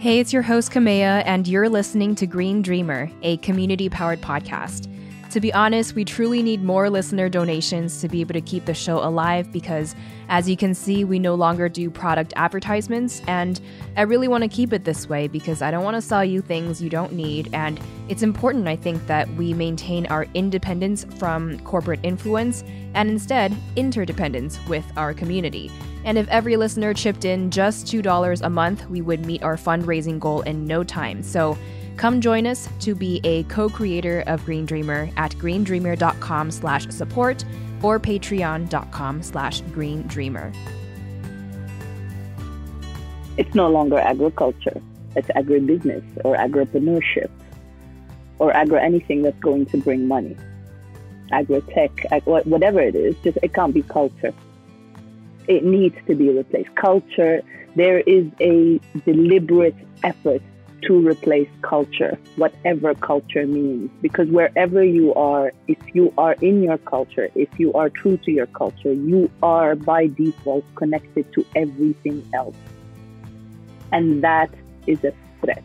Hey, it's your host, Kamea, and you're listening to Green Dreamer, a community powered podcast. To be honest, we truly need more listener donations to be able to keep the show alive because, as you can see, we no longer do product advertisements. And I really want to keep it this way because I don't want to sell you things you don't need. And it's important, I think, that we maintain our independence from corporate influence and instead interdependence with our community. And if every listener chipped in just $2 a month, we would meet our fundraising goal in no time. So come join us to be a co-creator of Green Dreamer at greendreamer.com slash support or patreon.com slash greendreamer. It's no longer agriculture. It's agribusiness or agripreneurship or agri anything that's going to bring money. Agri-tech, ag- whatever it is, just it can't be culture it needs to be replaced. Culture, there is a deliberate effort to replace culture, whatever culture means. Because wherever you are, if you are in your culture, if you are true to your culture, you are by default connected to everything else. And that is a threat.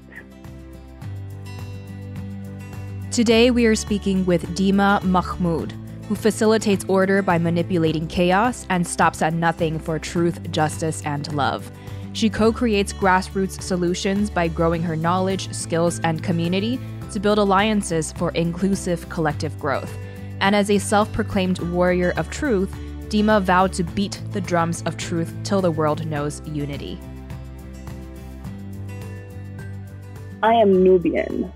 Today, we are speaking with Dimah Mahmoud who facilitates order by manipulating chaos and stops at nothing for truth, justice, and love. She co creates grassroots solutions by growing her knowledge, skills, and community to build alliances for inclusive collective growth. And as a self proclaimed warrior of truth, Dimah vowed to beat the drums of truth till the world knows unity. I am Nubian,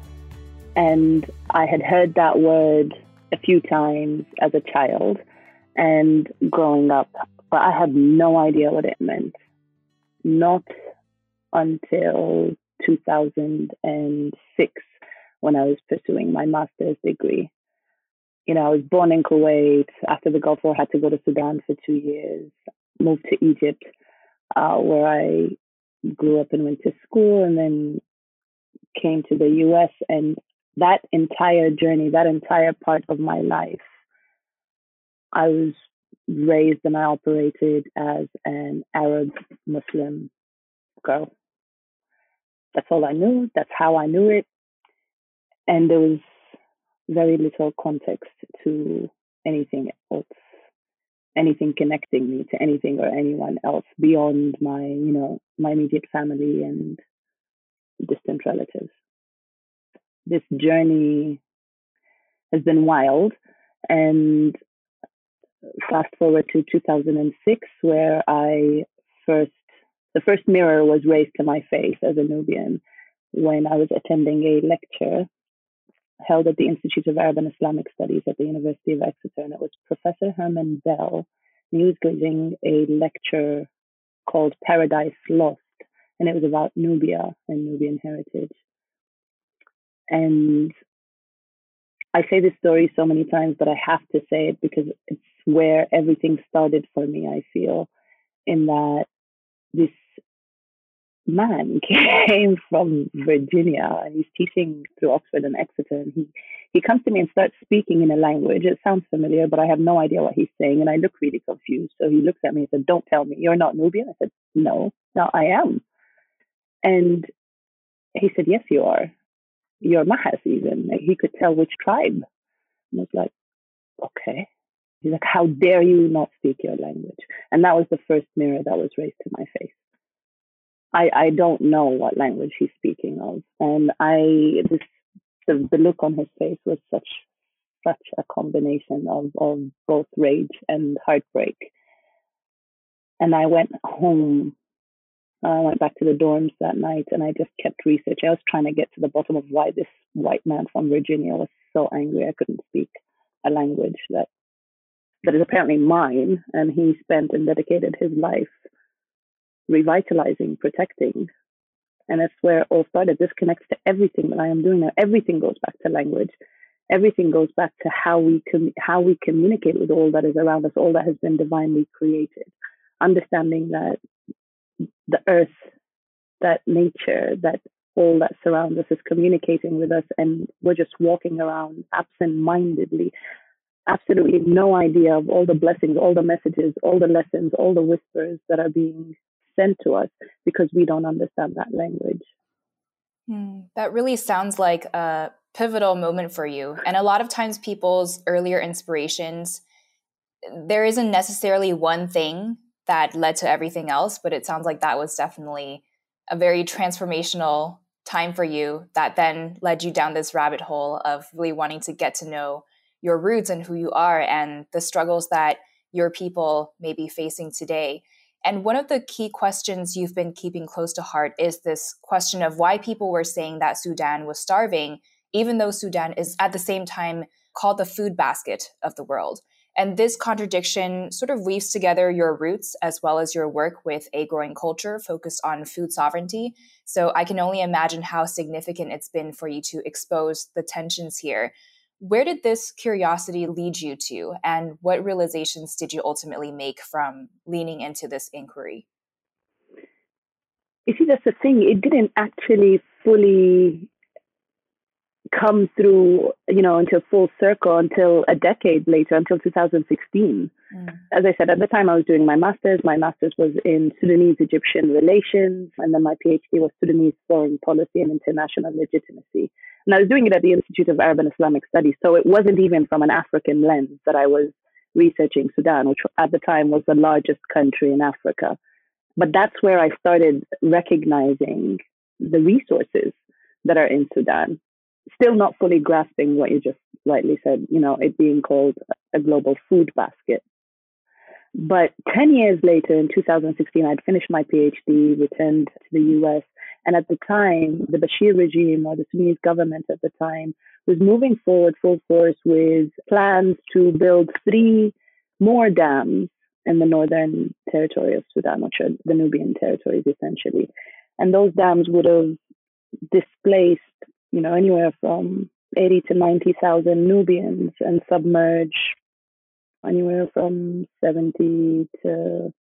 and I had heard that word a few times as a child and growing up, but I had no idea what it meant. Not until 2006 when I was pursuing my master's degree. You know, I was born in Kuwait. After the Gulf War, I had to go to Sudan for two years. Moved to Egypt, uh, where I grew up and went to school, and then came to the U.S. And that entire journey, that entire part of my life, I was raised and I operated as an Arab Muslim girl. That's all I knew. That's how I knew it. And there was very little context to anything else, anything connecting me to anything or anyone else beyond my, you know, my immediate family and distant relatives this journey has been wild. And fast forward to 2006, where I first, the first mirror was raised to my face as a Nubian when I was attending a lecture held at the Institute of Arab and Islamic Studies at the University of Exeter. And it was Professor Herman Bell. He was giving a lecture called Paradise Lost. And it was about Nubia and Nubian heritage. And I say this story so many times, but I have to say it because it's where everything started for me, I feel, in that this man came from Virginia and he's teaching through Oxford and Exeter. And he, he comes to me and starts speaking in a language. It sounds familiar, but I have no idea what he's saying. And I look really confused. So he looks at me and said, Don't tell me you're not Nubian. I said, No, no, I am. And he said, Yes, you are your mahas even. Like he could tell which tribe. And I was like, okay. He's like, how dare you not speak your language? And that was the first mirror that was raised to my face. I, I don't know what language he's speaking of. And I, this, the, the look on his face was such, such a combination of, of both rage and heartbreak. And I went home I went back to the dorms that night and I just kept researching. I was trying to get to the bottom of why this white man from Virginia was so angry I couldn't speak a language that that is apparently mine. And he spent and dedicated his life revitalizing, protecting. And that's where it all started. This connects to everything that I am doing now. Everything goes back to language. Everything goes back to how we com- how we communicate with all that is around us, all that has been divinely created. Understanding that the earth, that nature, that all that surrounds us is communicating with us, and we're just walking around absent mindedly, absolutely no idea of all the blessings, all the messages, all the lessons, all the whispers that are being sent to us because we don't understand that language. Mm, that really sounds like a pivotal moment for you. And a lot of times, people's earlier inspirations, there isn't necessarily one thing that led to everything else, but it sounds like that was definitely a very transformational time for you that then led you down this rabbit hole of really wanting to get to know your roots and who you are and the struggles that your people may be facing today. And one of the key questions you've been keeping close to heart is this question of why people were saying that Sudan was starving, even though Sudan is at the same time called the food basket of the world. And this contradiction sort of weaves together your roots as well as your work with a growing culture focused on food sovereignty. So I can only imagine how significant it's been for you to expose the tensions here. Where did this curiosity lead you to, and what realizations did you ultimately make from leaning into this inquiry? You see, that's the thing. It didn't actually fully come through, you know, into full circle until a decade later, until 2016. Mm. As I said, at the time I was doing my master's. My master's was in Sudanese Egyptian relations, and then my PhD was Sudanese foreign policy and international legitimacy. And I was doing it at the Institute of Arab and Islamic Studies. So it wasn't even from an African lens that I was researching Sudan, which at the time was the largest country in Africa. But that's where I started recognizing the resources that are in Sudan. Still not fully grasping what you just rightly said, you know, it being called a global food basket. But 10 years later, in 2016, I'd finished my PhD, returned to the US, and at the time, the Bashir regime or the Sudanese government at the time was moving forward full force with plans to build three more dams in the northern territory of Sudan, which are the Nubian territories essentially. And those dams would have displaced, you know, anywhere from 80 to 90,000 Nubians and submerge anywhere from 70 to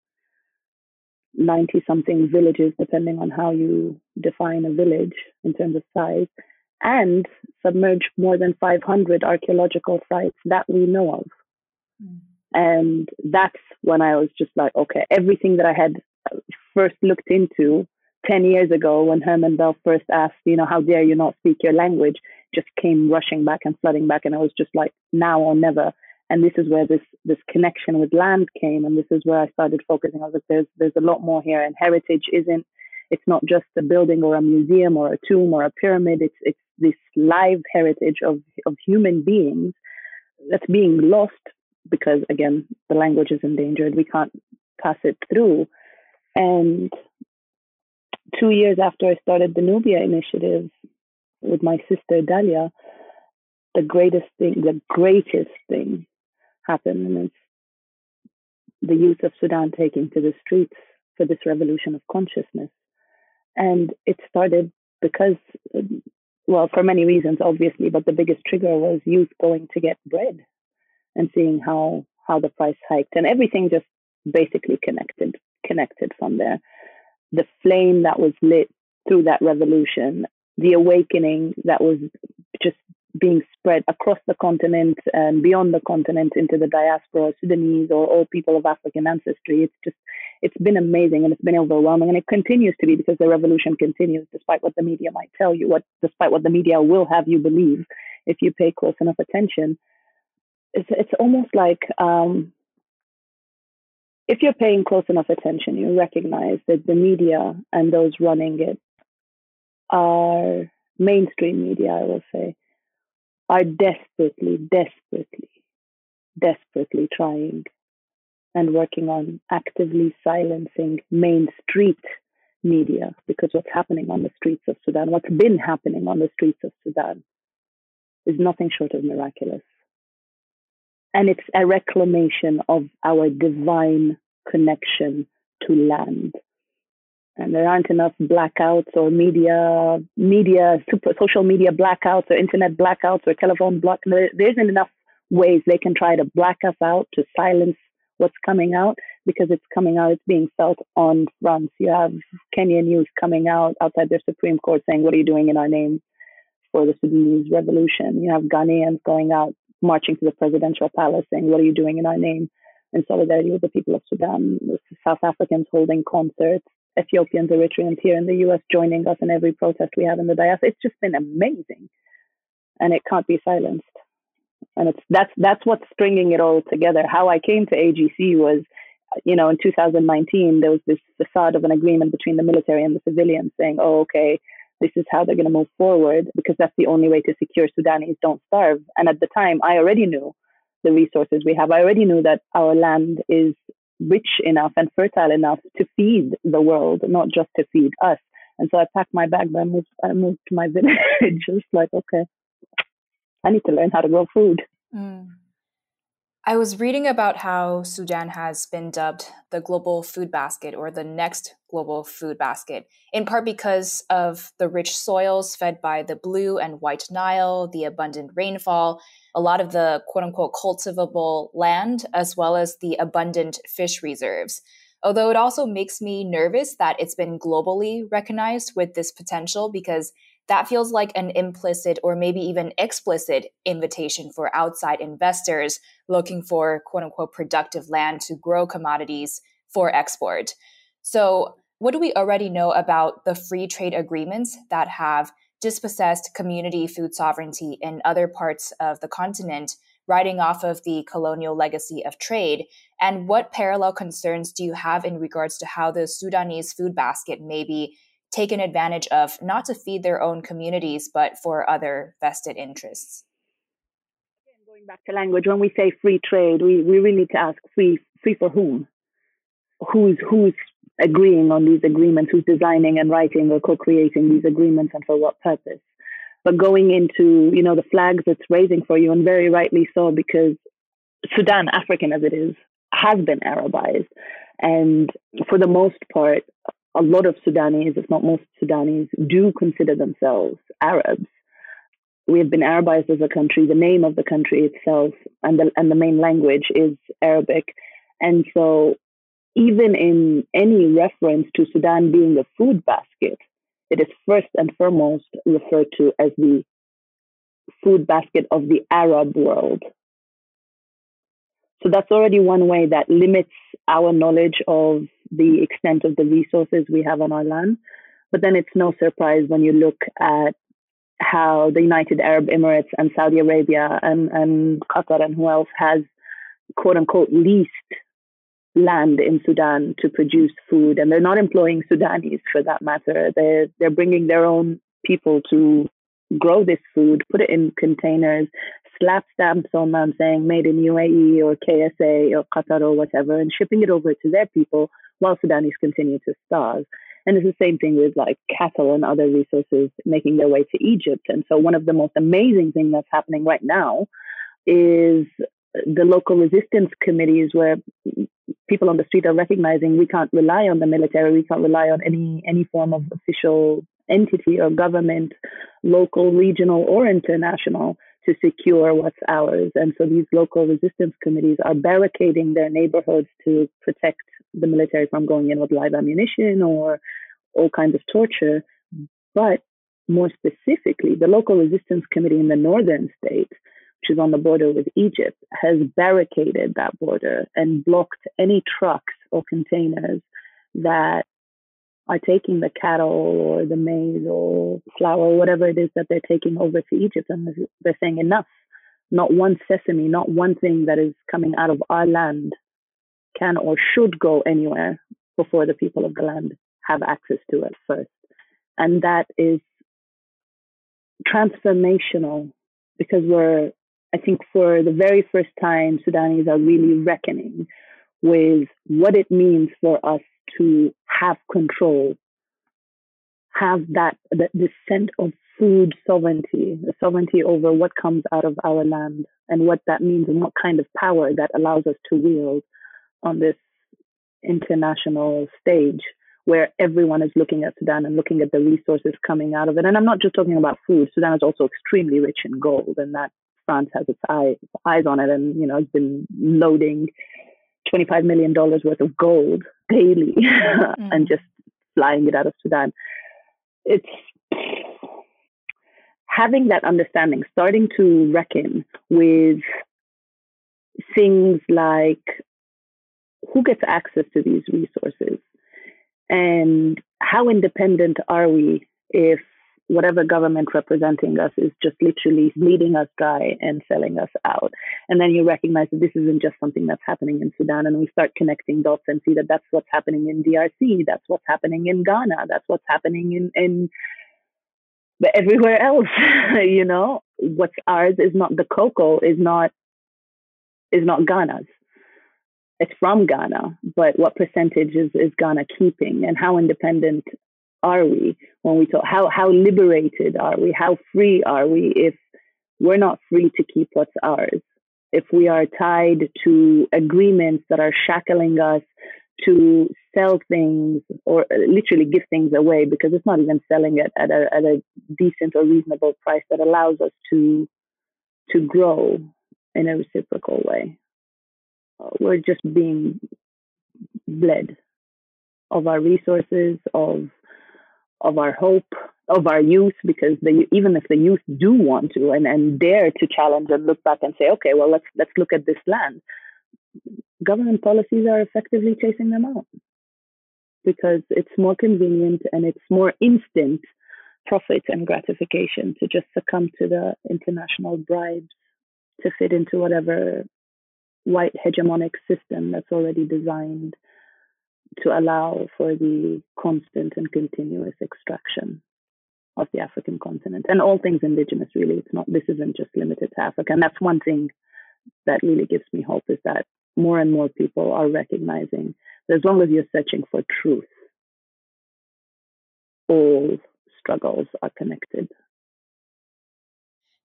90 something villages, depending on how you define a village in terms of size, and submerge more than 500 archaeological sites that we know of. Mm. And that's when I was just like, okay, everything that I had first looked into 10 years ago when Herman Bell first asked, you know, how dare you not speak your language, just came rushing back and flooding back. And I was just like, now or never. And this is where this this connection with land came. And this is where i started focusing. I was like there's there's a lot more here. And heritage isn't it's not just a building or a museum or a tomb or a pyramid. It's it's this live heritage of of human beings that's being lost because again the language is endangered. We can't pass it through. And two years after i started the nubia initiative with my sister dalia the greatest thing the greatest thing happened, And it's the youth of Sudan taking to the streets for this revolution of consciousness. And it started because, um, well, for many reasons, obviously, but the biggest trigger was youth going to get bread and seeing how, how the price hiked and everything just basically connected, connected from there. The flame that was lit through that revolution, the awakening that was just being spread across the continent and beyond the continent into the diaspora, Sudanese or all people of African ancestry. It's just, it's been amazing and it's been overwhelming and it continues to be because the revolution continues despite what the media might tell you, what despite what the media will have you believe if you pay close enough attention. It's, it's almost like um, if you're paying close enough attention, you recognize that the media and those running it are mainstream media, I will say, are desperately, desperately, desperately trying and working on actively silencing main street media because what's happening on the streets of Sudan, what's been happening on the streets of Sudan, is nothing short of miraculous. And it's a reclamation of our divine connection to land. And there aren't enough blackouts or media media super, social media blackouts or internet blackouts or telephone block there, isn't enough ways they can try to black us out to silence what's coming out because it's coming out it's being felt on fronts. You have kenyan youth coming out outside their supreme court saying what are you doing in our name for the sudanese revolution? You have ghanaians going out marching to the presidential palace saying what are you doing in our name in solidarity with the people of sudan south africans holding concerts Ethiopians, Eritreans here in the US joining us in every protest we have in the diaspora. It's just been amazing. And it can't be silenced. And it's that's that's what's stringing it all together. How I came to AGC was, you know, in 2019 there was this facade of an agreement between the military and the civilians saying, "Oh, okay, this is how they're going to move forward because that's the only way to secure Sudanese don't starve." And at the time, I already knew the resources we have. I already knew that our land is rich enough and fertile enough to feed the world, not just to feed us. And so I packed my bag and I moved, I moved to my village, just like, okay, I need to learn how to grow food. Mm. I was reading about how Sudan has been dubbed the global food basket or the next global food basket, in part because of the rich soils fed by the blue and white Nile, the abundant rainfall, a lot of the quote unquote cultivable land, as well as the abundant fish reserves. Although it also makes me nervous that it's been globally recognized with this potential because that feels like an implicit or maybe even explicit invitation for outside investors looking for quote unquote productive land to grow commodities for export. So, what do we already know about the free trade agreements that have dispossessed community food sovereignty in other parts of the continent, riding off of the colonial legacy of trade? And what parallel concerns do you have in regards to how the Sudanese food basket may be taken advantage of, not to feed their own communities, but for other vested interests. Going back to language, when we say free trade, we, we really need to ask free free for whom? Who's who's agreeing on these agreements? Who's designing and writing or co-creating these agreements, and for what purpose? But going into you know the flags it's raising for you, and very rightly so, because Sudan, African as it is, has been Arabized, and for the most part, a lot of Sudanese, if not most Sudanese, do consider themselves Arabs. We have been Arabized as a country. The name of the country itself and the, and the main language is Arabic. And so, even in any reference to Sudan being the food basket, it is first and foremost referred to as the food basket of the Arab world. So that's already one way that limits our knowledge of the extent of the resources we have on our land. But then it's no surprise when you look at how the United Arab Emirates and Saudi Arabia and, and Qatar and who else has quote unquote leased land in Sudan to produce food. And they're not employing Sudanese for that matter. They're, they're bringing their own people to grow this food, put it in containers, slap stamps on them saying made in UAE or KSA or Qatar or whatever, and shipping it over to their people while Sudanese continue to starve. And it's the same thing with like cattle and other resources making their way to Egypt. And so one of the most amazing things that's happening right now is the local resistance committees where people on the street are recognizing we can't rely on the military, we can't rely on any any form of official entity or government, local, regional, or international, to secure what's ours. And so these local resistance committees are barricading their neighborhoods to protect the military from going in with live ammunition or all kinds of torture. But more specifically, the local resistance committee in the northern state, which is on the border with Egypt, has barricaded that border and blocked any trucks or containers that are taking the cattle or the maize or flour whatever it is that they're taking over to Egypt. And they're saying enough. Not one sesame, not one thing that is coming out of our land can or should go anywhere before the people of the land have access to it first. And that is transformational because we're, I think, for the very first time, Sudanese are really reckoning with what it means for us to have control, have that the, the sense of food sovereignty, the sovereignty over what comes out of our land and what that means and what kind of power that allows us to wield on this international stage where everyone is looking at Sudan and looking at the resources coming out of it. And I'm not just talking about food. Sudan is also extremely rich in gold, and that France has its eye, eyes on it, and you know has been loading 25 million dollars worth of gold daily mm. and just flying it out of Sudan. It's having that understanding, starting to reckon with things like who gets access to these resources And how independent are we if whatever government representing us is just literally bleeding us dry and selling us out. And then you recognize that this isn't just something that's happening in Sudan, and we start connecting dots and see that that's what's happening in DRC, that's what's happening in Ghana, that's what's happening in in but everywhere else. you know, what's ours is not the cocoa is not is not Ghana's. It's from Ghana, but what percentage is, is Ghana keeping, and how independent are we when we talk how how liberated are we? How free are we if we're not free to keep what's ours? If we are tied to agreements that are shackling us to sell things or uh, literally give things away because it's not even selling it at a, at a decent or reasonable price that allows us to to grow in a reciprocal way. We're just being bled of our resources of of our hope of our youth because the, even if the youth do want to and, and dare to challenge and look back and say okay well let's let's look at this land government policies are effectively chasing them out. Because it's more convenient and it's more instant profit and gratification to just succumb to the international bribes to fit into whatever white hegemonic system that's already designed to allow for the constant and continuous extraction of the African continent and all things indigenous. Really, it's not. This isn't just limited to Africa, and that's one thing that really gives me hope is that more and more people are recognizing that as long as you're searching for truth, all struggles are connected.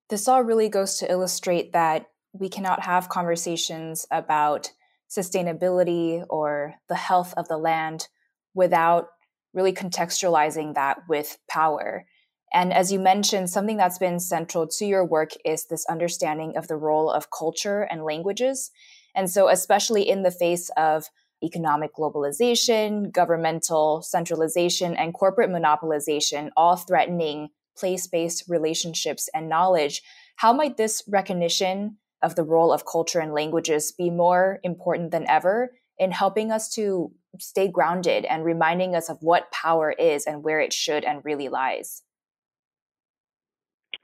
This all really goes to illustrate that we cannot have conversations about sustainability or the health of the land without really contextualizing that with power. And as you mentioned, something that's been central to your work is this understanding of the role of culture and languages. And so, especially in the face of economic globalization, governmental centralization, and corporate monopolization, all threatening place based relationships and knowledge, how might this recognition of the role of culture and languages be more important than ever in helping us to stay grounded and reminding us of what power is and where it should and really lies.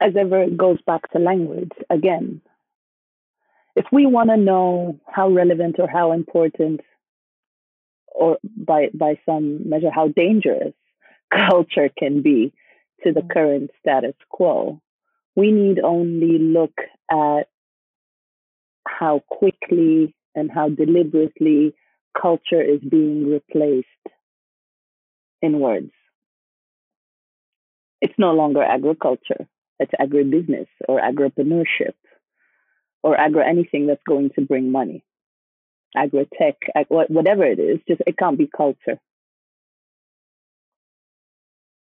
As ever, it goes back to language again. If we want to know how relevant or how important, or by, by some measure, how dangerous culture can be to the mm. current status quo, we need only look at how quickly and how deliberately culture is being replaced in words. It's no longer agriculture, it's agribusiness or agripreneurship or agro anything that's going to bring money. Agri-tech, ag- whatever it is, just it can't be culture.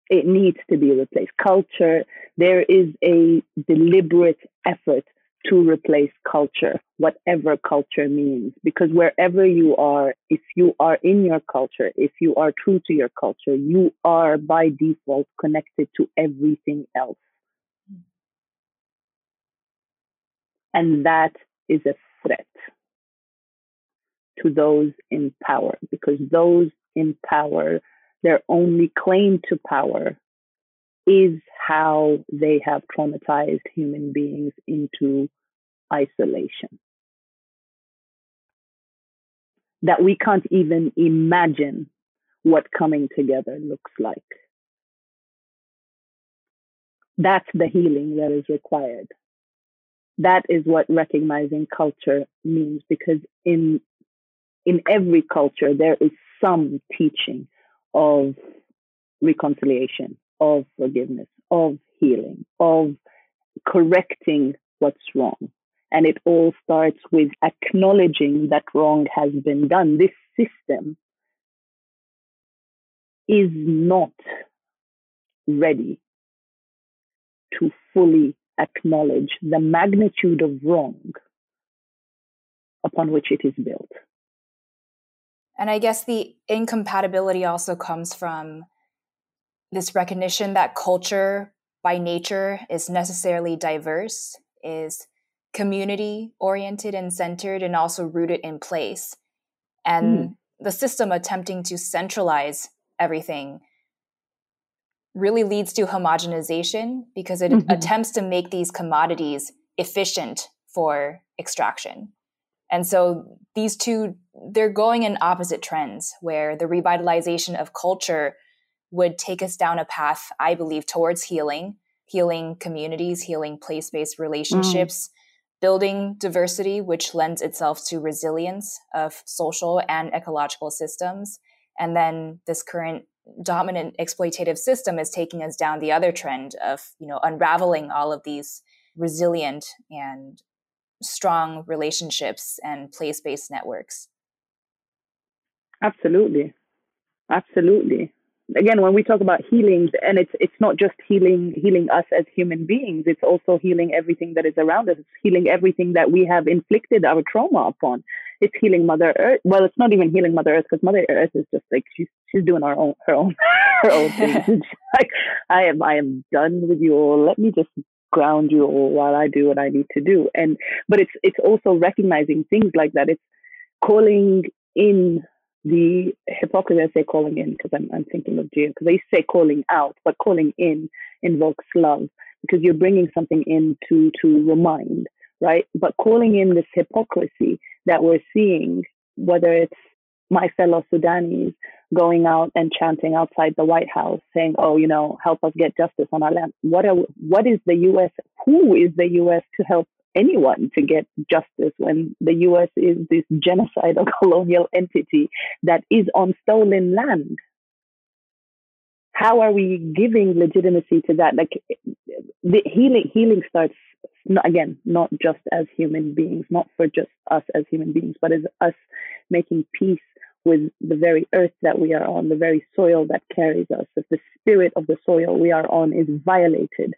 It needs to be replaced. Culture, there is a deliberate effort to replace culture, whatever culture means. Because wherever you are, if you are in your culture, if you are true to your culture, you are by default connected to everything else. And that is a threat to those in power because those in power, their only claim to power is how they have traumatized human beings into isolation. That we can't even imagine what coming together looks like. That's the healing that is required. That is what recognizing culture means because in in every culture there is some teaching of reconciliation, of forgiveness, of healing, of correcting what's wrong. And it all starts with acknowledging that wrong has been done. This system is not ready to fully acknowledge the magnitude of wrong upon which it is built. And I guess the incompatibility also comes from this recognition that culture by nature is necessarily diverse, is community oriented and centered, and also rooted in place. And mm. the system attempting to centralize everything really leads to homogenization because it mm-hmm. attempts to make these commodities efficient for extraction. And so these two, they're going in opposite trends where the revitalization of culture would take us down a path, I believe, towards healing, healing communities, healing place based relationships, mm. building diversity, which lends itself to resilience of social and ecological systems. And then this current dominant exploitative system is taking us down the other trend of you know unraveling all of these resilient and strong relationships and place-based networks absolutely absolutely again when we talk about healing and it's it's not just healing healing us as human beings it's also healing everything that is around us it's healing everything that we have inflicted our trauma upon it's healing Mother Earth. Well, it's not even healing Mother Earth because Mother Earth is just like she's she's doing her own her own her own thing. like I am I am done with you all. Let me just ground you all while I do what I need to do. And but it's it's also recognizing things like that. It's calling in the hypocrisy. I say calling in because I'm I'm thinking of Gia because they say calling out, but calling in invokes love because you're bringing something in to to remind right? But calling in this hypocrisy that we're seeing, whether it's my fellow Sudanese going out and chanting outside the White House saying, "Oh, you know, help us get justice on our land." What are what is the U.S. Who is the U.S. to help anyone to get justice when the U.S. is this genocidal colonial entity that is on stolen land? How are we giving legitimacy to that? Like the healing, healing starts not, again, not just as human beings, not for just us as human beings, but as us making peace with the very earth that we are on, the very soil that carries us. If the spirit of the soil we are on is violated,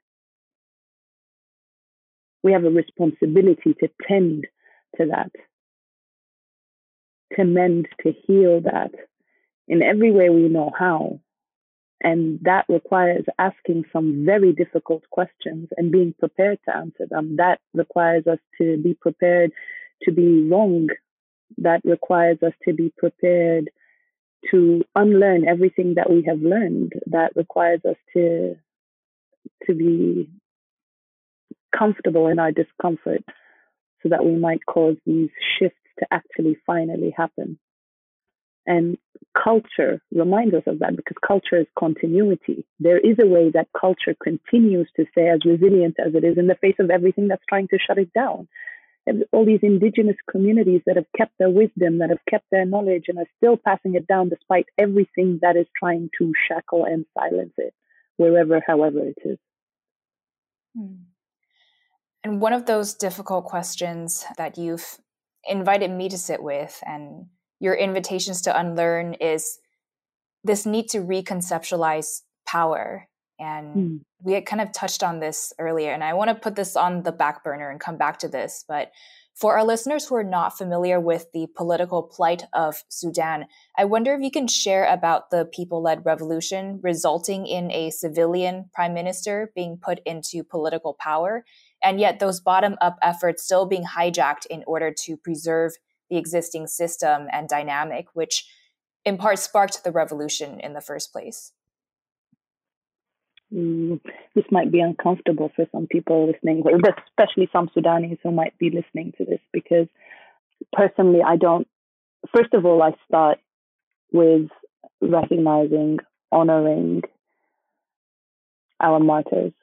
we have a responsibility to tend to that, to mend, to heal that in every way we know how. And that requires asking some very difficult questions and being prepared to answer them. That requires us to be prepared to be wrong. That requires us to be prepared to unlearn everything that we have learned. That requires us to to be comfortable in our discomfort so that we might cause these shifts to actually finally happen. And culture reminds us of that because culture is continuity. There is a way that culture continues to stay as resilient as it is in the face of everything that's trying to shut it down. And all these indigenous communities that have kept their wisdom, that have kept their knowledge, and are still passing it down despite everything that is trying to shackle and silence it, wherever, however it is. Hmm. And one of those difficult questions that you've invited me to sit with and your invitations to unlearn is this need to reconceptualize power. And mm. we had kind of touched on this earlier, and I want to put this on the back burner and come back to this. But for our listeners who are not familiar with the political plight of Sudan, I wonder if you can share about the people led revolution resulting in a civilian prime minister being put into political power, and yet those bottom up efforts still being hijacked in order to preserve the existing system and dynamic, which in part sparked the revolution in the first place? Mm, this might be uncomfortable for some people listening, especially some Sudanese who might be listening to this, because personally, I don't. First of all, I start with recognizing, honoring our martyrs,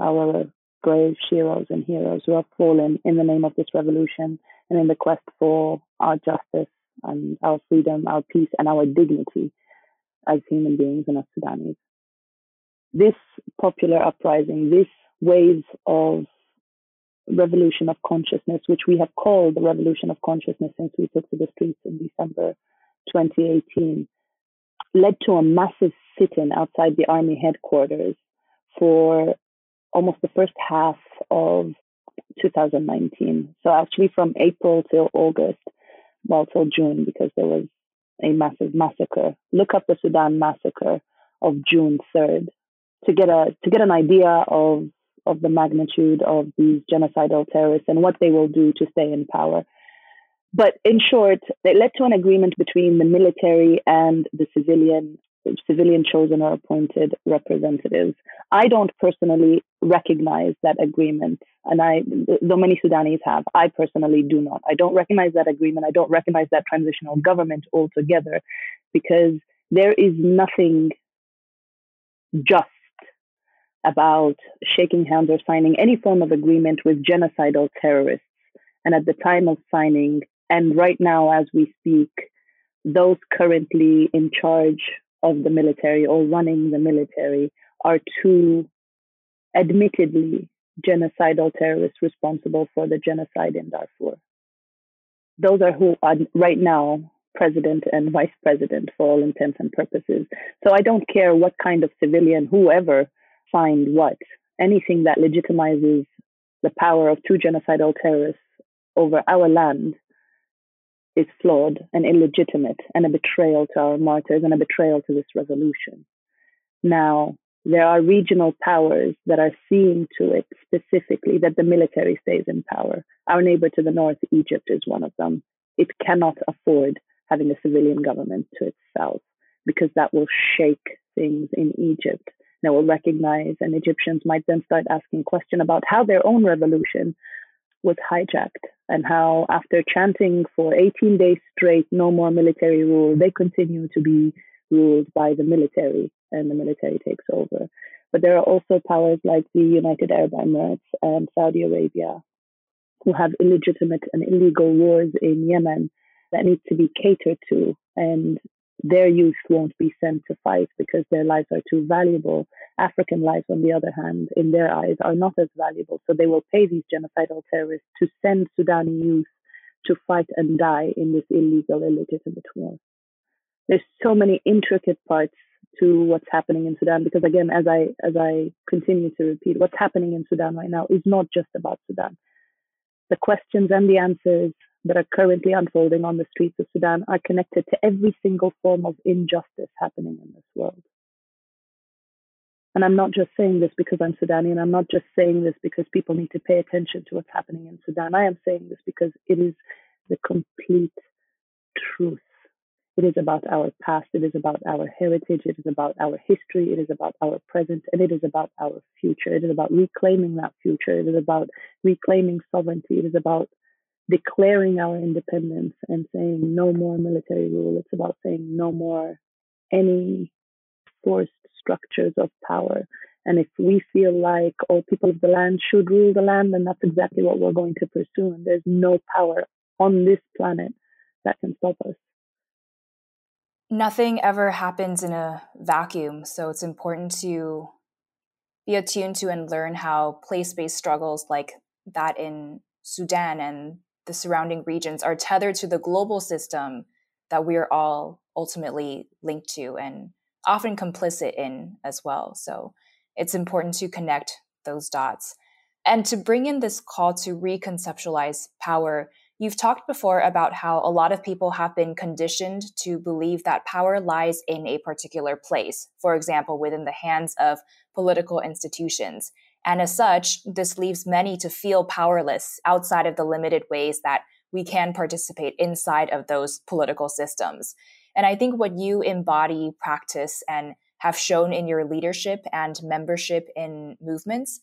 our brave heroes and heroes who have fallen in the name of this revolution and in the quest for our justice and our freedom, our peace, and our dignity as human beings and as Sudanese. This popular uprising, this wave of revolution of consciousness, which we have called the revolution of consciousness since we took to the streets in December 2018, led to a massive sit in outside the army headquarters for almost the first half of 2019. So actually from April till August, well, till June, because there was a massive massacre. Look up the Sudan massacre of June 3rd to get a to get an idea of of the magnitude of these genocidal terrorists and what they will do to stay in power. But in short, it led to an agreement between the military and the civilian civilian chosen or appointed representatives. I don't personally recognize that agreement, and I, though many Sudanese have, I personally do not. I don't recognize that agreement. I don't recognize that transitional government altogether, because there is nothing just about shaking hands or signing any form of agreement with genocidal terrorists. And at the time of signing, and right now as we speak, those currently in charge of the military or running the military are two admittedly genocidal terrorists responsible for the genocide in Darfur. Those are who are right now president and vice president for all intents and purposes. So I don't care what kind of civilian, whoever signed what, anything that legitimizes the power of two genocidal terrorists over our land is flawed and illegitimate and a betrayal to our martyrs and a betrayal to this revolution. Now, there are regional powers that are seeing to it specifically that the military stays in power. Our neighbor to the north, Egypt, is one of them. It cannot afford having a civilian government to its south because that will shake things in Egypt. That will recognize, and Egyptians might then start asking questions about how their own revolution was hijacked and how, after chanting for 18 days straight, no more military rule, they continue to be ruled by the military and the military takes over. But there are also powers like the United Arab Emirates and Saudi Arabia who have illegitimate and illegal wars in Yemen that need to be catered to. And their youth won't be sent to fight because their lives are too valuable. African lives, on the other hand, in their eyes, are not as valuable. So they will pay these genocidal terrorists to send Sudani youth to fight and die in this illegal, illegitimate war. There's so many intricate parts to what's happening in Sudan because again, as I as I continue to repeat, what's happening in Sudan right now is not just about Sudan. The questions and the answers that are currently unfolding on the streets of Sudan are connected to every single form of injustice happening in this world. And I'm not just saying this because I'm Sudani, and I'm not just saying this because people need to pay attention to what's happening in Sudan. I am saying this because it is the complete truth. It is about our past, it is about our heritage, it is about our history, it is about our present, and it is about our future. It is about reclaiming that future, it is about reclaiming sovereignty, it is about declaring our independence and saying no more military rule. It's about saying no more any forced structures of power. And if we feel like all people of the land should rule the land, then that's exactly what we're going to pursue. And there's no power on this planet that can stop us. Nothing ever happens in a vacuum. So it's important to be attuned to and learn how place based struggles like that in Sudan and the surrounding regions are tethered to the global system that we are all ultimately linked to and often complicit in as well. So it's important to connect those dots. And to bring in this call to reconceptualize power, you've talked before about how a lot of people have been conditioned to believe that power lies in a particular place, for example, within the hands of political institutions. And as such, this leaves many to feel powerless outside of the limited ways that we can participate inside of those political systems. And I think what you embody, practice, and have shown in your leadership and membership in movements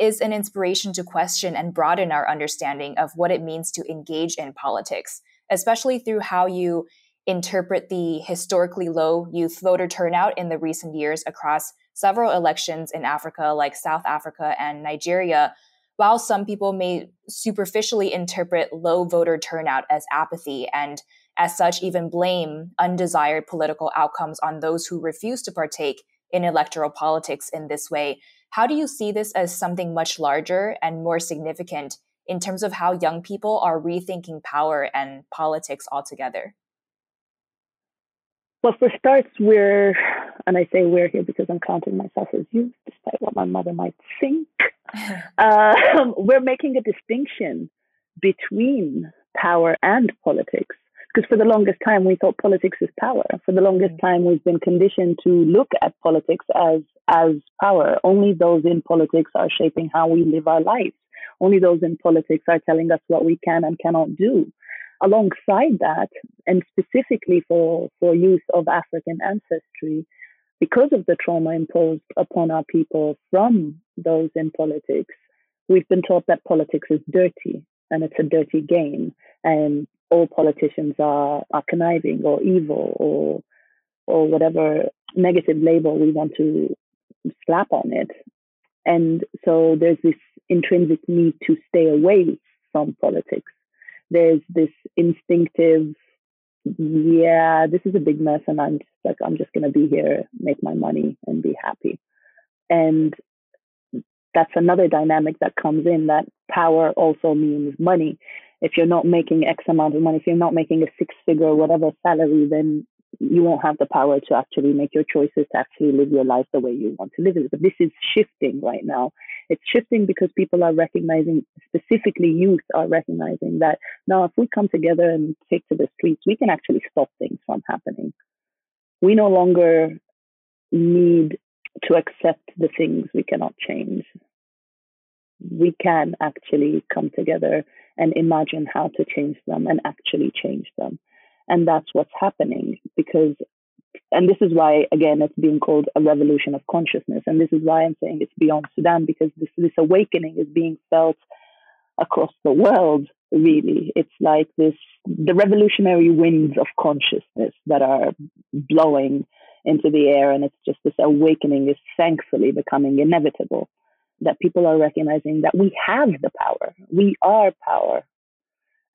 is an inspiration to question and broaden our understanding of what it means to engage in politics, especially through how you interpret the historically low youth voter turnout in the recent years across several elections in Africa, like South Africa and Nigeria, while some people may superficially interpret low voter turnout as apathy and as such even blame undesired political outcomes on those who refuse to partake in electoral politics in this way. How do you see this as something much larger and more significant in terms of how young people are rethinking power and politics altogether? Well, for starts, we're, and I say we're here because I'm counting myself as youth, despite what my mother might think. um, we're making a distinction between power and politics. Because for the longest time, we thought politics is power. For the longest mm-hmm. time, we've been conditioned to look at politics as, as power. Only those in politics are shaping how we live our lives. Only those in politics are telling us what we can and cannot do. alongside that, and specifically for, for use of African ancestry, because of the trauma imposed upon our people from those in politics, we've been taught that politics is dirty and it's a dirty game, and all politicians are, are conniving or evil or or whatever negative label we want to slap on it. And so there's this intrinsic need to stay away from politics. There's this instinctive, yeah, this is a big mess, and I'm just like, I'm just going to be here, make my money, and be happy. And that's another dynamic that comes in that power also means money. If you're not making X amount of money, if you're not making a six figure whatever salary, then you won't have the power to actually make your choices to actually live your life the way you want to live it. But this is shifting right now. It's shifting because people are recognizing, specifically youth are recognizing that now if we come together and take to the streets, we can actually stop things from happening. We no longer need to accept the things we cannot change. We can actually come together and imagine how to change them and actually change them. And that's what's happening because, and this is why, again, it's being called a revolution of consciousness. And this is why I'm saying it's beyond Sudan because this, this awakening is being felt across the world, really. It's like this the revolutionary winds of consciousness that are blowing into the air. And it's just this awakening is thankfully becoming inevitable. That people are recognizing that we have the power, we are power,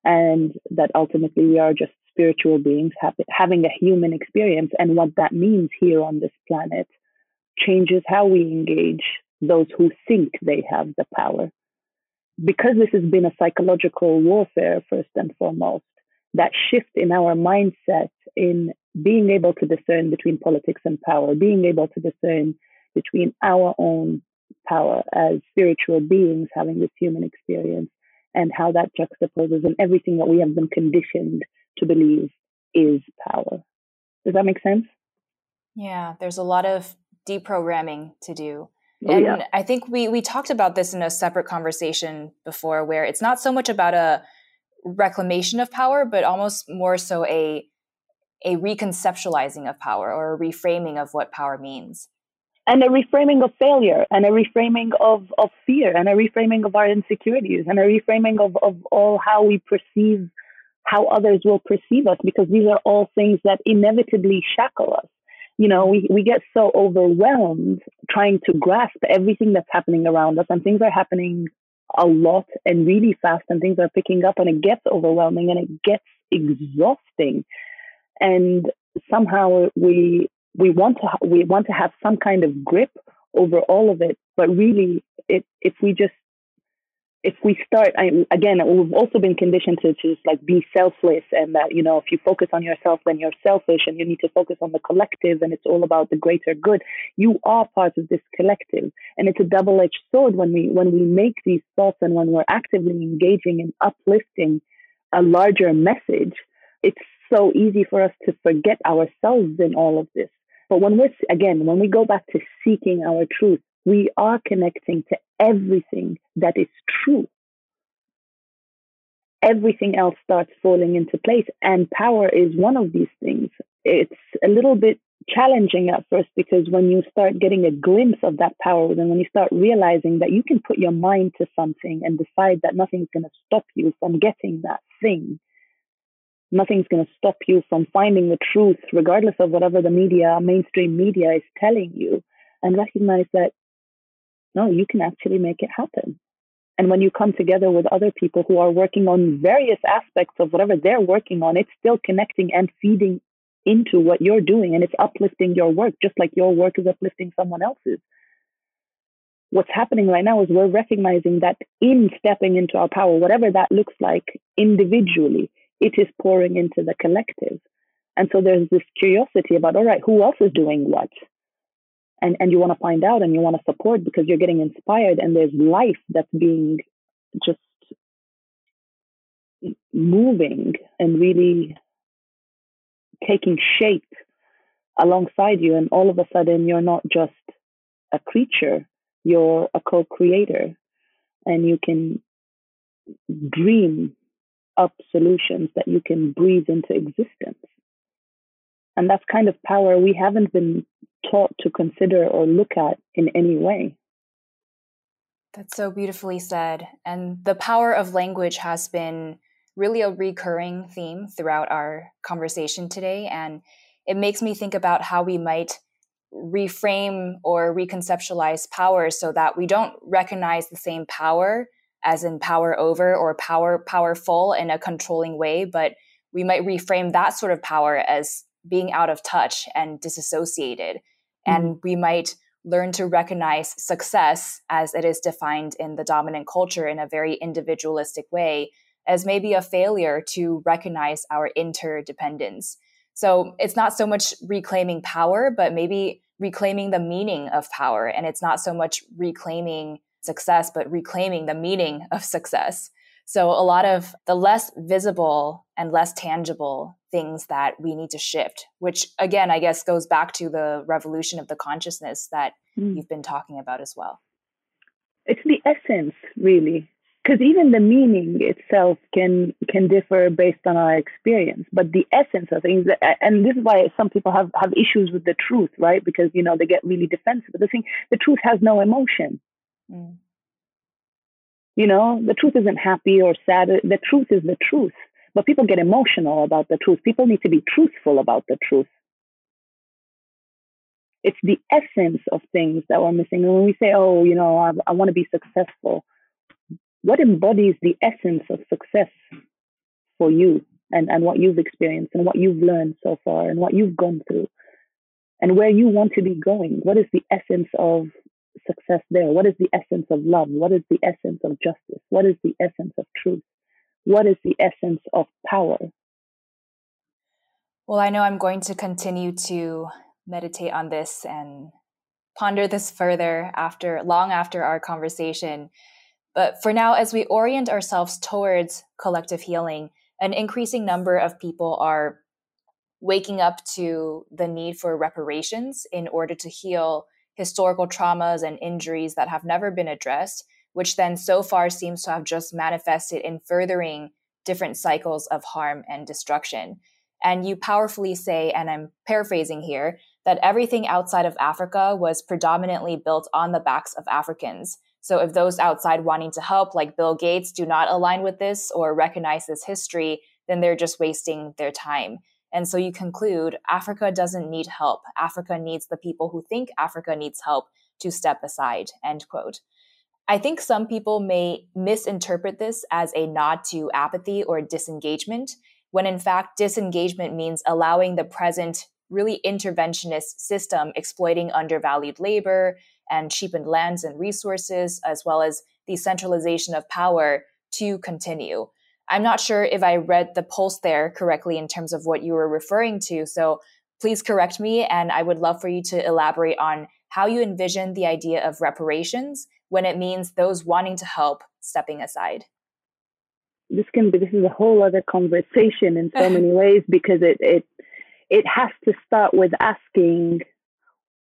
and that ultimately we are just spiritual beings having a human experience. And what that means here on this planet changes how we engage those who think they have the power. Because this has been a psychological warfare, first and foremost, that shift in our mindset in being able to discern between politics and power, being able to discern between our own power as spiritual beings having this human experience and how that juxtaposes and everything that we have been conditioned to believe is power. Does that make sense? Yeah, there's a lot of deprogramming to do. Oh, and yeah. I think we we talked about this in a separate conversation before where it's not so much about a reclamation of power, but almost more so a a reconceptualizing of power or a reframing of what power means. And a reframing of failure and a reframing of, of fear and a reframing of our insecurities and a reframing of, of all how we perceive how others will perceive us because these are all things that inevitably shackle us. You know, we, we get so overwhelmed trying to grasp everything that's happening around us, and things are happening a lot and really fast, and things are picking up, and it gets overwhelming and it gets exhausting. And somehow we we want to we want to have some kind of grip over all of it, but really, it, if we just if we start I, again we've also been conditioned to, to just like be selfless and that you know if you focus on yourself then you're selfish and you need to focus on the collective and it's all about the greater good. You are part of this collective and it's a double-edged sword when we when we make these thoughts and when we're actively engaging in uplifting a larger message it's so easy for us to forget ourselves in all of this but when we're again when we go back to seeking our truth we are connecting to everything that is true. Everything else starts falling into place, and power is one of these things. It's a little bit challenging at first because when you start getting a glimpse of that power, then when you start realizing that you can put your mind to something and decide that nothing's going to stop you from getting that thing, nothing's going to stop you from finding the truth, regardless of whatever the media, mainstream media is telling you, and recognize that no, you can actually make it happen. And when you come together with other people who are working on various aspects of whatever they're working on, it's still connecting and feeding into what you're doing and it's uplifting your work, just like your work is uplifting someone else's. What's happening right now is we're recognizing that in stepping into our power, whatever that looks like individually, it is pouring into the collective. And so there's this curiosity about, all right, who else is doing what? and and you want to find out and you want to support because you're getting inspired and there's life that's being just moving and really taking shape alongside you and all of a sudden you're not just a creature you're a co-creator and you can dream up solutions that you can breathe into existence. And that's kind of power we haven't been taught to consider or look at in any way. That's so beautifully said. And the power of language has been really a recurring theme throughout our conversation today. And it makes me think about how we might reframe or reconceptualize power so that we don't recognize the same power as in power over or power powerful in a controlling way, but we might reframe that sort of power as being out of touch and disassociated. Mm-hmm. And we might learn to recognize success as it is defined in the dominant culture in a very individualistic way as maybe a failure to recognize our interdependence. So it's not so much reclaiming power, but maybe reclaiming the meaning of power. And it's not so much reclaiming success, but reclaiming the meaning of success. So a lot of the less visible and less tangible things that we need to shift, which again, I guess goes back to the revolution of the consciousness that mm. you've been talking about as well. It's the essence, really because even the meaning itself can can differ based on our experience but the essence of things and this is why some people have have issues with the truth right because you know they get really defensive but the thing the truth has no emotion mm. you know the truth isn't happy or sad the truth is the truth but people get emotional about the truth people need to be truthful about the truth it's the essence of things that we're missing and when we say oh you know i, I want to be successful what embodies the essence of success for you and, and what you've experienced and what you've learned so far and what you've gone through and where you want to be going. What is the essence of success there? What is the essence of love? What is the essence of justice? What is the essence of truth? What is the essence of power? Well, I know I'm going to continue to meditate on this and ponder this further after long after our conversation but for now, as we orient ourselves towards collective healing, an increasing number of people are waking up to the need for reparations in order to heal historical traumas and injuries that have never been addressed, which then so far seems to have just manifested in furthering different cycles of harm and destruction. And you powerfully say, and I'm paraphrasing here, that everything outside of Africa was predominantly built on the backs of Africans. So if those outside wanting to help, like Bill Gates, do not align with this or recognize this history, then they're just wasting their time. And so you conclude Africa doesn't need help. Africa needs the people who think Africa needs help to step aside, end quote. I think some people may misinterpret this as a nod to apathy or disengagement, when in fact, disengagement means allowing the present, really interventionist system exploiting undervalued labor, and cheapened lands and resources, as well as the centralization of power to continue. I'm not sure if I read the pulse there correctly in terms of what you were referring to. So please correct me. And I would love for you to elaborate on how you envision the idea of reparations when it means those wanting to help stepping aside. This can be this is a whole other conversation in so many ways because it it it has to start with asking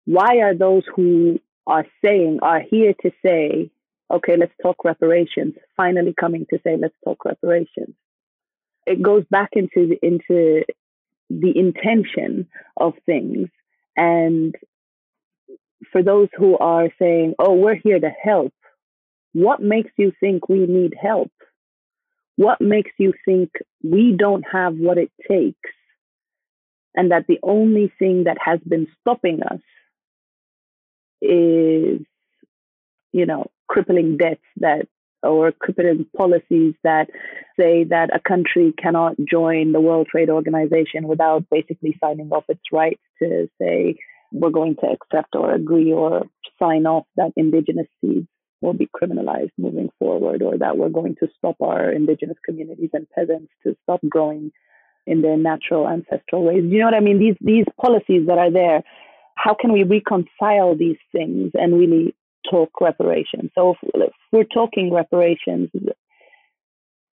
why are those who are saying, are here to say, okay, let's talk reparations, finally coming to say, let's talk reparations. It goes back into the, into the intention of things. And for those who are saying, oh, we're here to help, what makes you think we need help? What makes you think we don't have what it takes? And that the only thing that has been stopping us is, you know, crippling debts that or crippling policies that say that a country cannot join the World Trade Organization without basically signing off its rights to say we're going to accept or agree or sign off that indigenous seeds will be criminalized moving forward or that we're going to stop our indigenous communities and peasants to stop growing in their natural ancestral ways. You know what I mean? These these policies that are there how can we reconcile these things and really talk reparations? So if, we're talking reparations,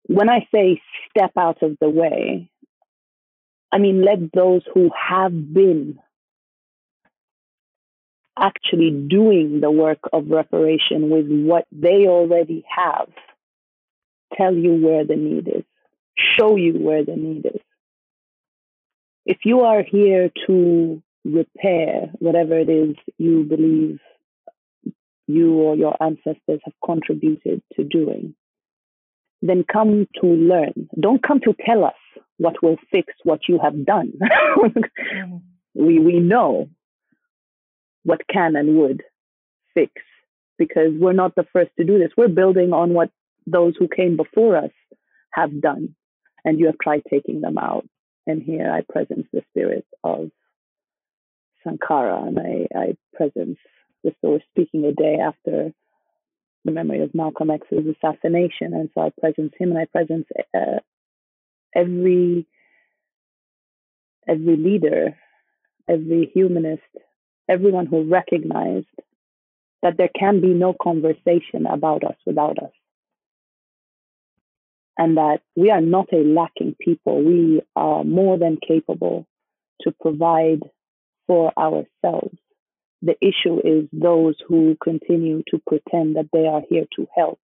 when I say step out of the way, I mean let those who have been actually doing the work of reparation with what they already have tell you where the need is. show you where the need is. If you are here to repair whatever it is you believe you or your ancestors have contributed to doing, then come to learn. Don't come to tell us what will fix what you have done. We we know what can and would fix because we're not the first to do this. We're building on what those who came before us have done, and you have tried taking them out. And here I presence the spirit of Sankara, and I, I presence So we're speaking a day after the memory of Malcolm X's assassination, and so I presence him, and I presence uh, every every leader, every humanist, everyone who recognized that there can be no conversation about us without us. And that we are not a lacking people. We are more than capable to provide for ourselves. The issue is those who continue to pretend that they are here to help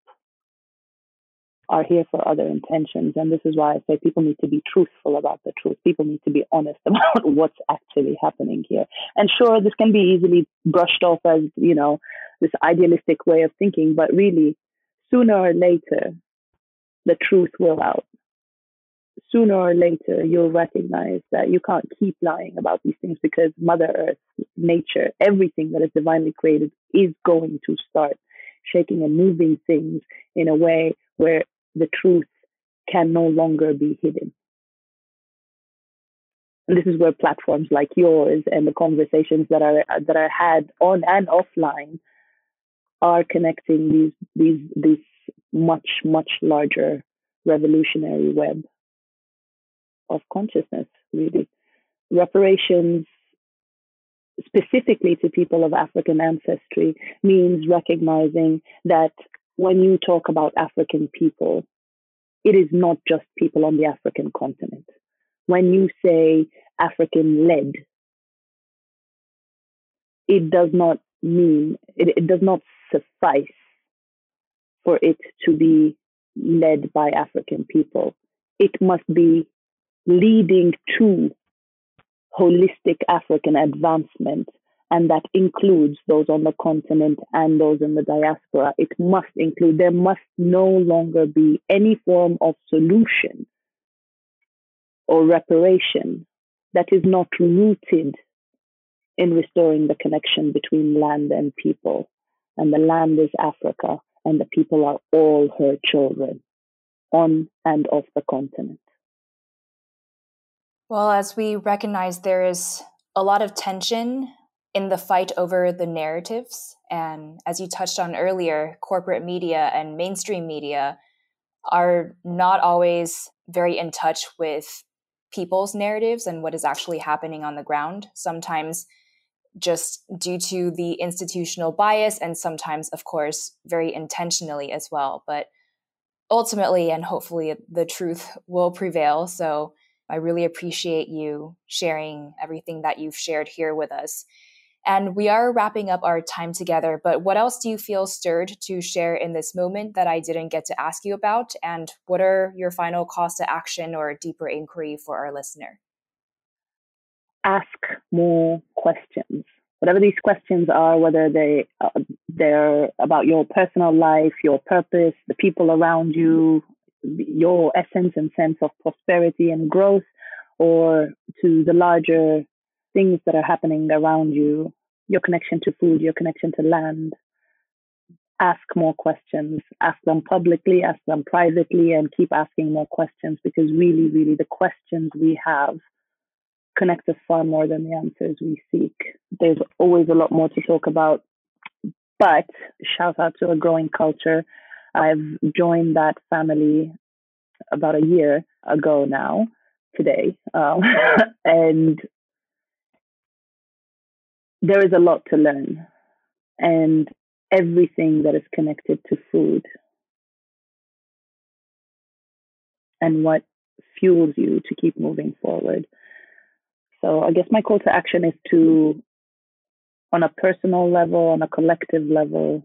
are here for other intentions. And this is why I say people need to be truthful about the truth. People need to be honest about what's actually happening here. And sure, this can be easily brushed off as, you know, this idealistic way of thinking, but really, sooner or later, the truth will out. Sooner or later, you'll recognize that you can't keep lying about these things because Mother Earth, nature, everything that is divinely created is going to start shaking and moving things in a way where the truth can no longer be hidden. And this is where platforms like yours and the conversations that are that are had on and offline are connecting these these these much much larger revolutionary web of consciousness really reparations specifically to people of african ancestry means recognizing that when you talk about African people, it is not just people on the African continent. When you say African led, it does not mean, it, it does not suffice for it to be led by African people. It must be leading to holistic African advancement and that includes those on the continent and those in the diaspora. It must include, there must no longer be any form of solution or reparation that is not rooted in restoring the connection between land and people. And the land is Africa, and the people are all her children on and off the continent. Well, as we recognize there is a lot of tension in the fight over the narratives. And as you touched on earlier, corporate media and mainstream media are not always very in touch with people's narratives and what is actually happening on the ground. Sometimes just due to the institutional bias, and sometimes, of course, very intentionally as well. But ultimately, and hopefully, the truth will prevail. So I really appreciate you sharing everything that you've shared here with us. And we are wrapping up our time together, but what else do you feel stirred to share in this moment that I didn't get to ask you about? And what are your final calls to action or deeper inquiry for our listener? Ask more questions. Whatever these questions are, whether they uh, they're about your personal life, your purpose, the people around you, your essence and sense of prosperity and growth, or to the larger things that are happening around you, your connection to food, your connection to land. Ask more questions, ask them publicly, ask them privately, and keep asking more questions because really, really, the questions we have connect us far more than the answers we seek. There's always a lot more to talk about, but shout out to a growing culture. I've joined that family about a year ago now, today, um, and there is a lot to learn and everything that is connected to food and what fuels you to keep moving forward. So I guess my call to action is to, on a personal level, on a collective level,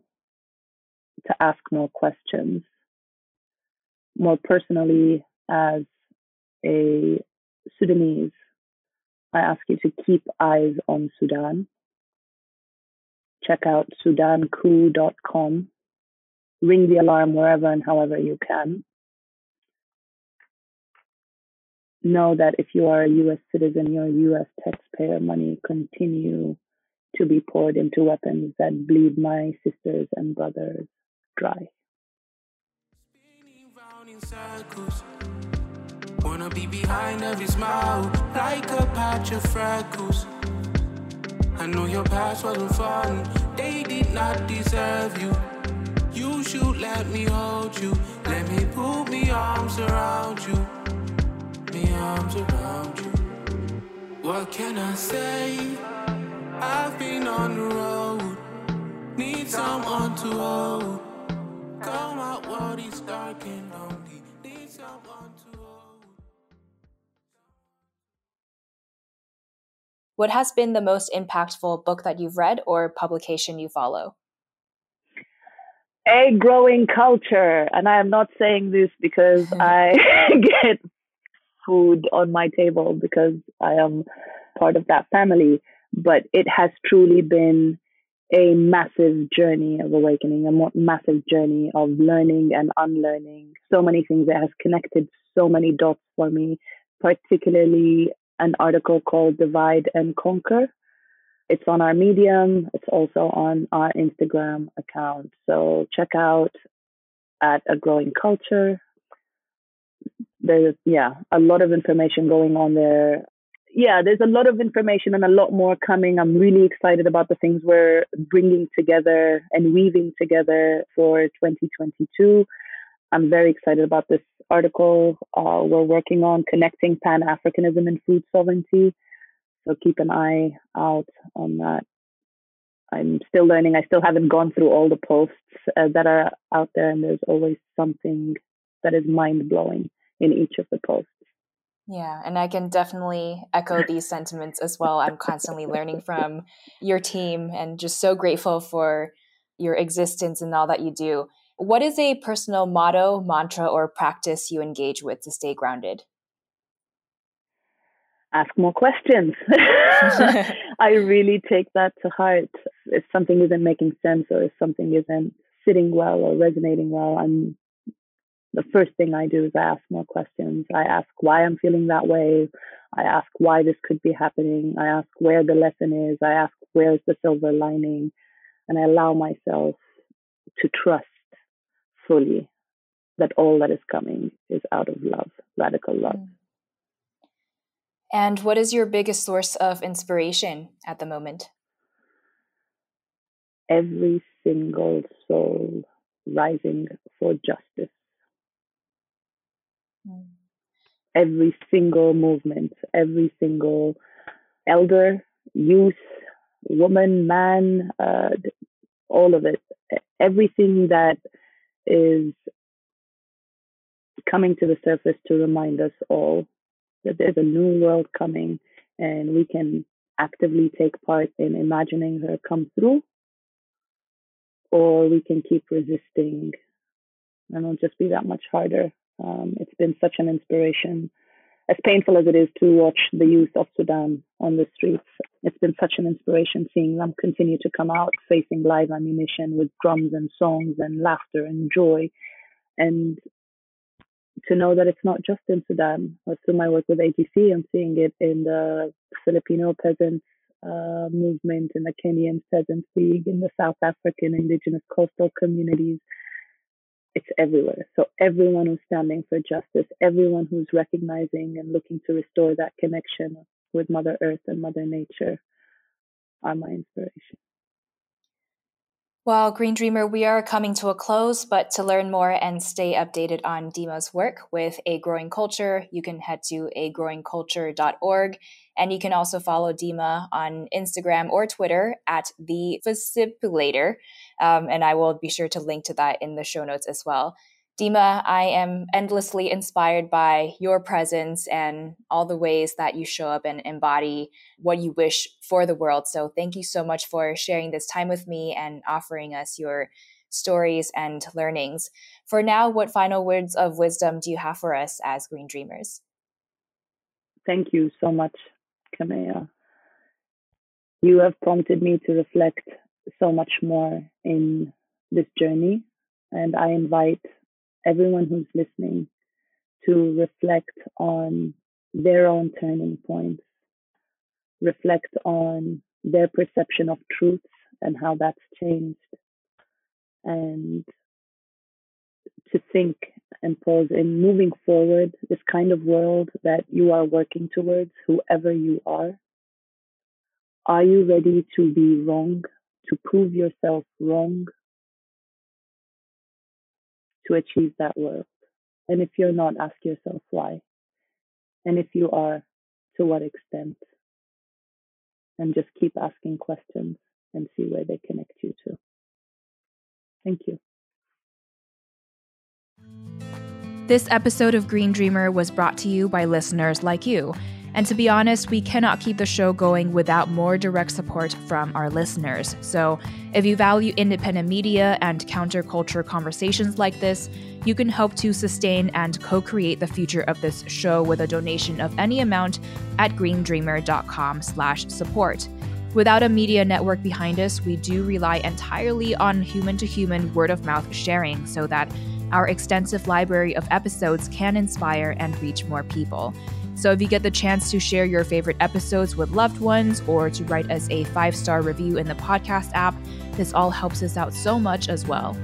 to ask more questions. More personally, as a Sudanese, I ask you to keep eyes on Sudan. Check out sudancoup.com. Ring the alarm wherever and however you can. Know that if you are a US citizen, your US taxpayer money continue to be poured into weapons that bleed my sisters and brothers dry. Wanna be behind every smile, like a patch of freckles. I know your past wasn't fun, they did not deserve you. You should let me hold you, let me put me arms around you, me arms around you. What can I say? I've been on the road, need someone to hold. Come out what is dark and lonely, need someone to hold. What has been the most impactful book that you've read or publication you follow? A growing culture. And I am not saying this because I get food on my table because I am part of that family but it has truly been a massive journey of awakening, a massive journey of learning and unlearning so many things that has connected so many dots for me, particularly an article called Divide and Conquer. It's on our Medium, it's also on our Instagram account. So check out at A Growing Culture. There's, yeah, a lot of information going on there yeah, there's a lot of information and a lot more coming. I'm really excited about the things we're bringing together and weaving together for 2022. I'm very excited about this article uh, we're working on connecting Pan Africanism and food sovereignty. So keep an eye out on that. I'm still learning. I still haven't gone through all the posts uh, that are out there, and there's always something that is mind blowing in each of the posts. Yeah, and I can definitely echo these sentiments as well. I'm constantly learning from your team and just so grateful for your existence and all that you do. What is a personal motto, mantra, or practice you engage with to stay grounded? Ask more questions. I really take that to heart. If something isn't making sense or if something isn't sitting well or resonating well, I'm the first thing I do is I ask more questions. I ask why I'm feeling that way. I ask why this could be happening. I ask where the lesson is. I ask where's the silver lining. And I allow myself to trust fully that all that is coming is out of love, radical love. Mm. And what is your biggest source of inspiration at the moment? Every single soul rising for justice Mm. Every single movement, every single elder, youth, woman, man, uh, all of it, everything that is coming to the surface to remind us all that there's a new world coming and we can actively take part in imagining her come through or we can keep resisting and it'll just be that much harder um, it's been such an inspiration. As painful as it is to watch the youth of Sudan on the streets, it's been such an inspiration seeing them continue to come out facing live ammunition with drums and songs and laughter and joy. And to know that it's not just in Sudan. Through my work with AGC, I'm seeing it in the Filipino peasants uh, movement, in the Kenyan Peasants League, in the South African indigenous coastal communities it's everywhere. So everyone who's standing for justice, everyone who's recognizing and looking to restore that connection with Mother Earth and Mother Nature are my inspiration. Well, Green Dreamer, we are coming to a close, but to learn more and stay updated on Dimah's work with A Growing Culture, you can head to agrowingculture.org. And you can also follow Dimah on Instagram or Twitter at The Facilitator. Um, and I will be sure to link to that in the show notes as well. Dimah, I am endlessly inspired by your presence and all the ways that you show up and embody what you wish for the world. So, thank you so much for sharing this time with me and offering us your stories and learnings. For now, what final words of wisdom do you have for us as Green Dreamers? Thank you so much, Kamea. You have prompted me to reflect so much more in this journey, and I invite everyone who's listening to reflect on their own turning points, reflect on their perception of truth and how that's changed, and to think and pause in moving forward, this kind of world that you are working towards, whoever you are. Are you ready to be wrong, to prove yourself wrong, to achieve that world? And if you're not, ask yourself why. And if you are, to what extent? And just keep asking questions and see where they connect you to. Thank you. This episode of Green Dreamer was brought to you by listeners like you. And to be honest, we cannot keep the show going without more direct support from our listeners. So, if you value independent media and counterculture conversations like this, you can help to sustain and co-create the future of this show with a donation of any amount at greendreamer.com/support. Without a media network behind us, we do rely entirely on human-to-human word-of-mouth sharing so that our extensive library of episodes can inspire and reach more people. So if you get the chance to share your favorite episodes with loved ones or to write us a five star review in the podcast app, this all helps us out so much as well.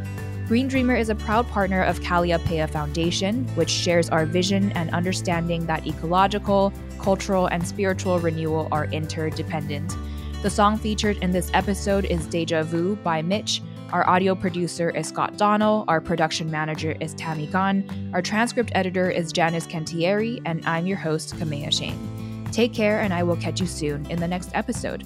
Green Dreamer is a proud partner of Kalliopeia Foundation, which shares our vision and understanding that ecological, cultural, and spiritual renewal are interdependent. The song featured in this episode is Deja Vu by Mitch, our audio producer is Scott Donnell. Our production manager is Tammy Gunn. Our transcript editor is Janice Cantieri. And I'm your host, Kamea Chayne. Take care, and I will catch you soon in the next episode.